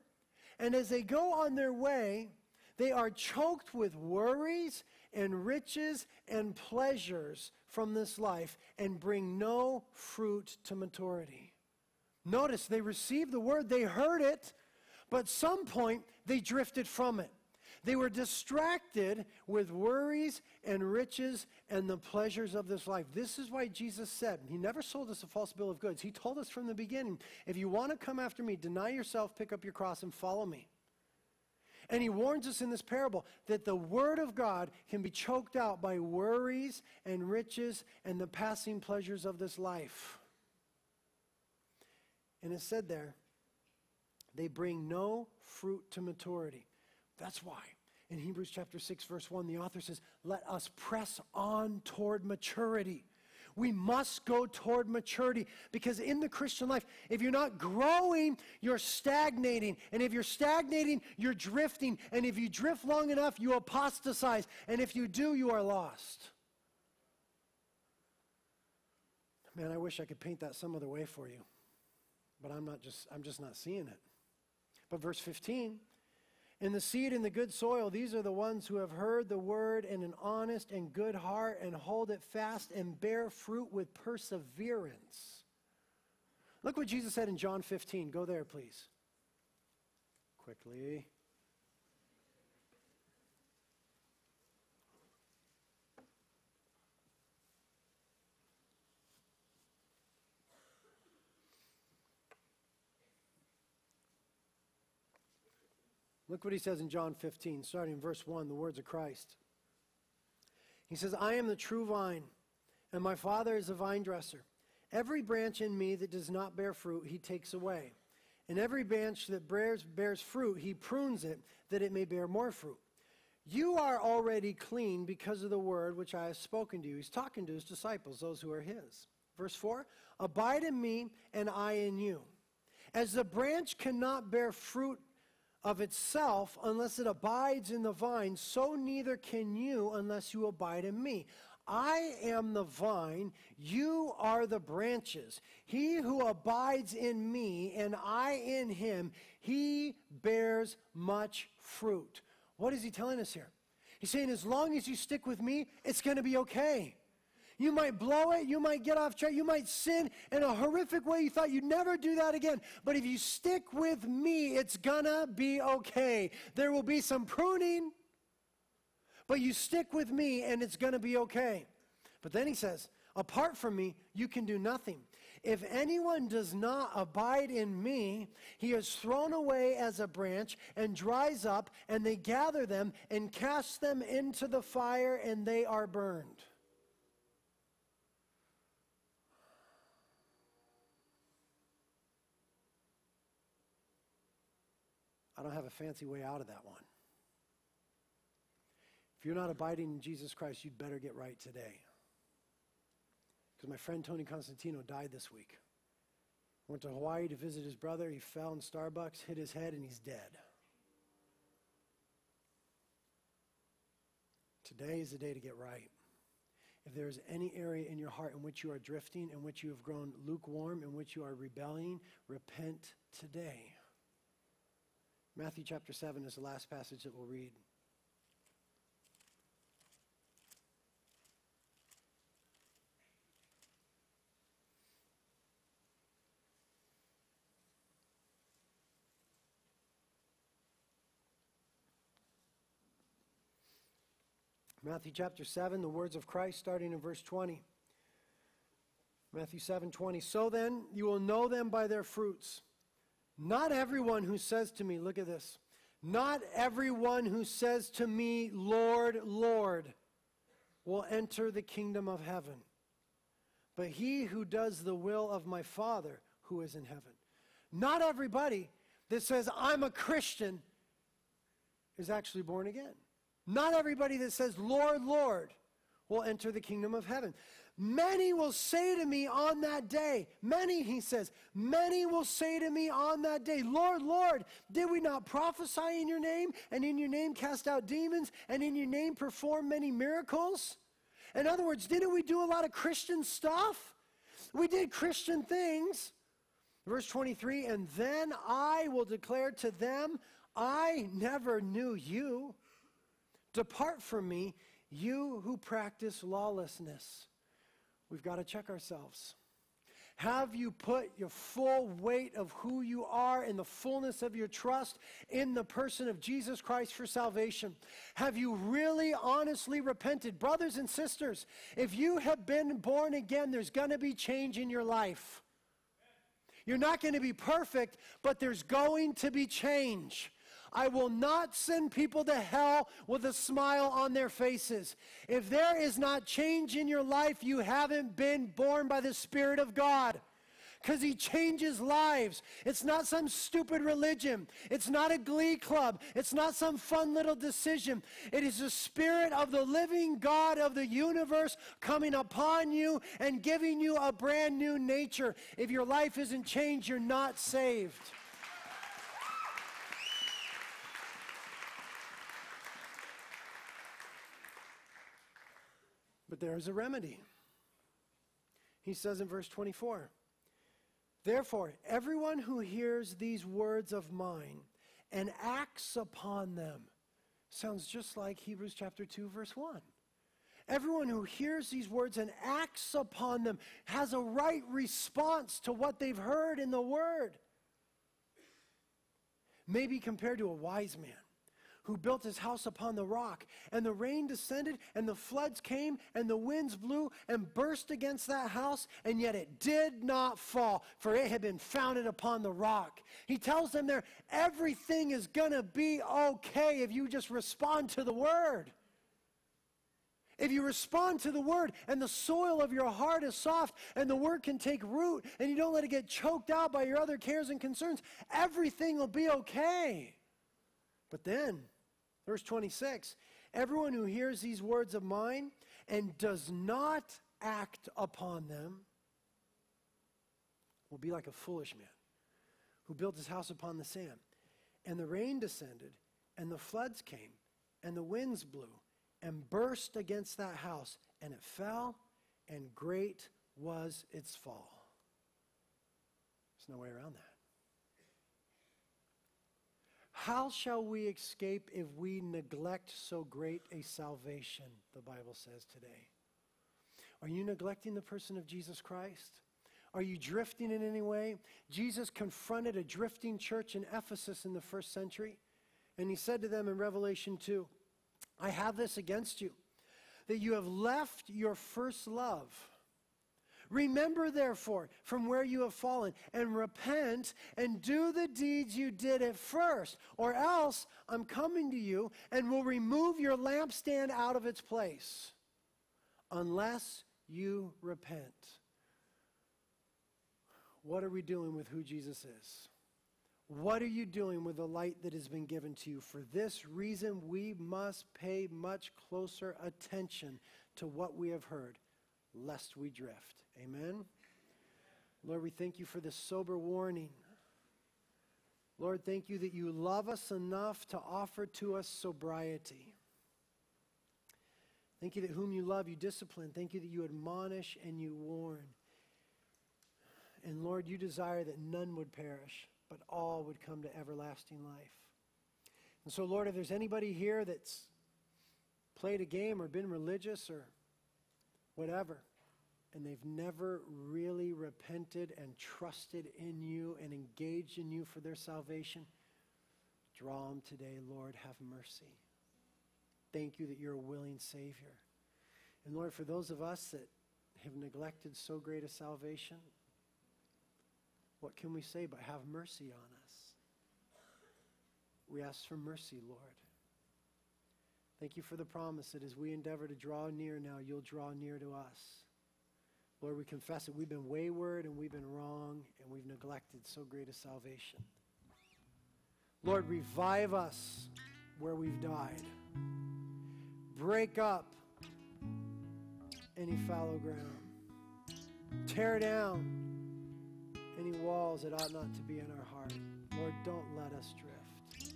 and as they go on their way, they are choked with worries and riches and pleasures from this life and bring no fruit to maturity. Notice they received the word, they heard it, but some point they drifted from it. They were distracted with worries and riches and the pleasures of this life. This is why Jesus said, He never sold us a false bill of goods. He told us from the beginning if you want to come after me, deny yourself, pick up your cross, and follow me. And he warns us in this parable that the Word of God can be choked out by worries and riches and the passing pleasures of this life. And it said there, they bring no fruit to maturity. That's why. In Hebrews chapter 6, verse 1, the author says, Let us press on toward maturity. We must go toward maturity because in the Christian life, if you're not growing, you're stagnating. And if you're stagnating, you're drifting. And if you drift long enough, you apostatize. And if you do, you are lost. Man, I wish I could paint that some other way for you. But I'm not just I'm just not seeing it. But verse 15 in the seed in the good soil, these are the ones who have heard the word in an honest and good heart and hold it fast and bear fruit with perseverance. Look what Jesus said in John 15. Go there, please. Quickly. Look what he says in John 15, starting in verse 1, the words of Christ. He says, I am the true vine, and my Father is a vine dresser. Every branch in me that does not bear fruit, he takes away. And every branch that bears, bears fruit, he prunes it, that it may bear more fruit. You are already clean because of the word which I have spoken to you. He's talking to his disciples, those who are his. Verse 4 Abide in me, and I in you. As the branch cannot bear fruit of itself unless it abides in the vine, so neither can you unless you abide in me. I am the vine, you are the branches. He who abides in me and I in him, he bears much fruit. What is he telling us here? He's saying, as long as you stick with me, it's going to be okay. You might blow it. You might get off track. You might sin in a horrific way. You thought you'd never do that again. But if you stick with me, it's gonna be okay. There will be some pruning, but you stick with me and it's gonna be okay. But then he says, apart from me, you can do nothing. If anyone does not abide in me, he is thrown away as a branch and dries up, and they gather them and cast them into the fire, and they are burned. I don't have a fancy way out of that one. If you're not abiding in Jesus Christ, you'd better get right today. Because my friend Tony Constantino died this week. Went to Hawaii to visit his brother. He fell in Starbucks, hit his head, and he's dead. Today is the day to get right. If there is any area in your heart in which you are drifting, in which you have grown lukewarm, in which you are rebelling, repent today. Matthew chapter 7 is the last passage that we'll read. Matthew chapter 7, the words of Christ starting in verse 20. Matthew 7 20. So then, you will know them by their fruits. Not everyone who says to me, look at this, not everyone who says to me, Lord, Lord, will enter the kingdom of heaven, but he who does the will of my Father who is in heaven. Not everybody that says, I'm a Christian, is actually born again. Not everybody that says, Lord, Lord, will enter the kingdom of heaven. Many will say to me on that day, many, he says, many will say to me on that day, Lord, Lord, did we not prophesy in your name, and in your name cast out demons, and in your name perform many miracles? In other words, didn't we do a lot of Christian stuff? We did Christian things. Verse 23 And then I will declare to them, I never knew you. Depart from me, you who practice lawlessness. We've got to check ourselves. Have you put your full weight of who you are and the fullness of your trust in the person of Jesus Christ for salvation? Have you really honestly repented? Brothers and sisters, if you have been born again, there's going to be change in your life. You're not going to be perfect, but there's going to be change. I will not send people to hell with a smile on their faces. If there is not change in your life, you haven't been born by the Spirit of God. Because he changes lives. It's not some stupid religion. It's not a glee club. It's not some fun little decision. It is the Spirit of the living God of the universe coming upon you and giving you a brand new nature. If your life isn't changed, you're not saved. But there is a remedy. He says in verse 24 Therefore, everyone who hears these words of mine and acts upon them sounds just like Hebrews chapter 2, verse 1. Everyone who hears these words and acts upon them has a right response to what they've heard in the word. Maybe compared to a wise man who built his house upon the rock. And the rain descended, and the floods came, and the winds blew and burst against that house, and yet it did not fall, for it had been founded upon the rock. He tells them there, everything is going to be okay if you just respond to the word. If you respond to the word and the soil of your heart is soft and the word can take root and you don't let it get choked out by your other cares and concerns, everything will be okay. But then Verse 26 Everyone who hears these words of mine and does not act upon them will be like a foolish man who built his house upon the sand. And the rain descended, and the floods came, and the winds blew, and burst against that house, and it fell, and great was its fall. There's no way around that. How shall we escape if we neglect so great a salvation, the Bible says today? Are you neglecting the person of Jesus Christ? Are you drifting in any way? Jesus confronted a drifting church in Ephesus in the first century, and he said to them in Revelation 2 I have this against you, that you have left your first love. Remember, therefore, from where you have fallen, and repent and do the deeds you did at first, or else I'm coming to you and will remove your lampstand out of its place, unless you repent. What are we doing with who Jesus is? What are you doing with the light that has been given to you? For this reason, we must pay much closer attention to what we have heard, lest we drift. Amen. Lord, we thank you for this sober warning. Lord, thank you that you love us enough to offer to us sobriety. Thank you that whom you love, you discipline. Thank you that you admonish and you warn. And Lord, you desire that none would perish, but all would come to everlasting life. And so, Lord, if there's anybody here that's played a game or been religious or whatever, and they've never really repented and trusted in you and engaged in you for their salvation, draw them today, Lord. Have mercy. Thank you that you're a willing Savior. And Lord, for those of us that have neglected so great a salvation, what can we say but have mercy on us? We ask for mercy, Lord. Thank you for the promise that as we endeavor to draw near now, you'll draw near to us. Lord, we confess that we've been wayward and we've been wrong and we've neglected so great a salvation. Lord, revive us where we've died. Break up any fallow ground. Tear down any walls that ought not to be in our heart. Lord, don't let us drift.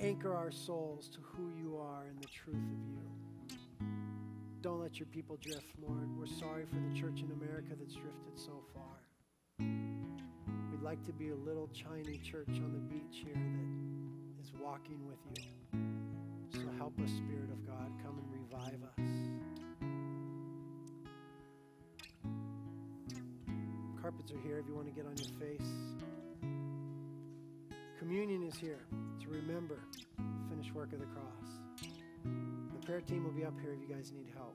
Anchor our souls to who you are and the truth of you don't let your people drift, Lord. We're sorry for the church in America that's drifted so far. We'd like to be a little tiny church on the beach here that is walking with you. So help us, Spirit of God, come and revive us. Carpets are here if you want to get on your face. Communion is here to remember the finished work of the cross prayer team will be up here if you guys need help.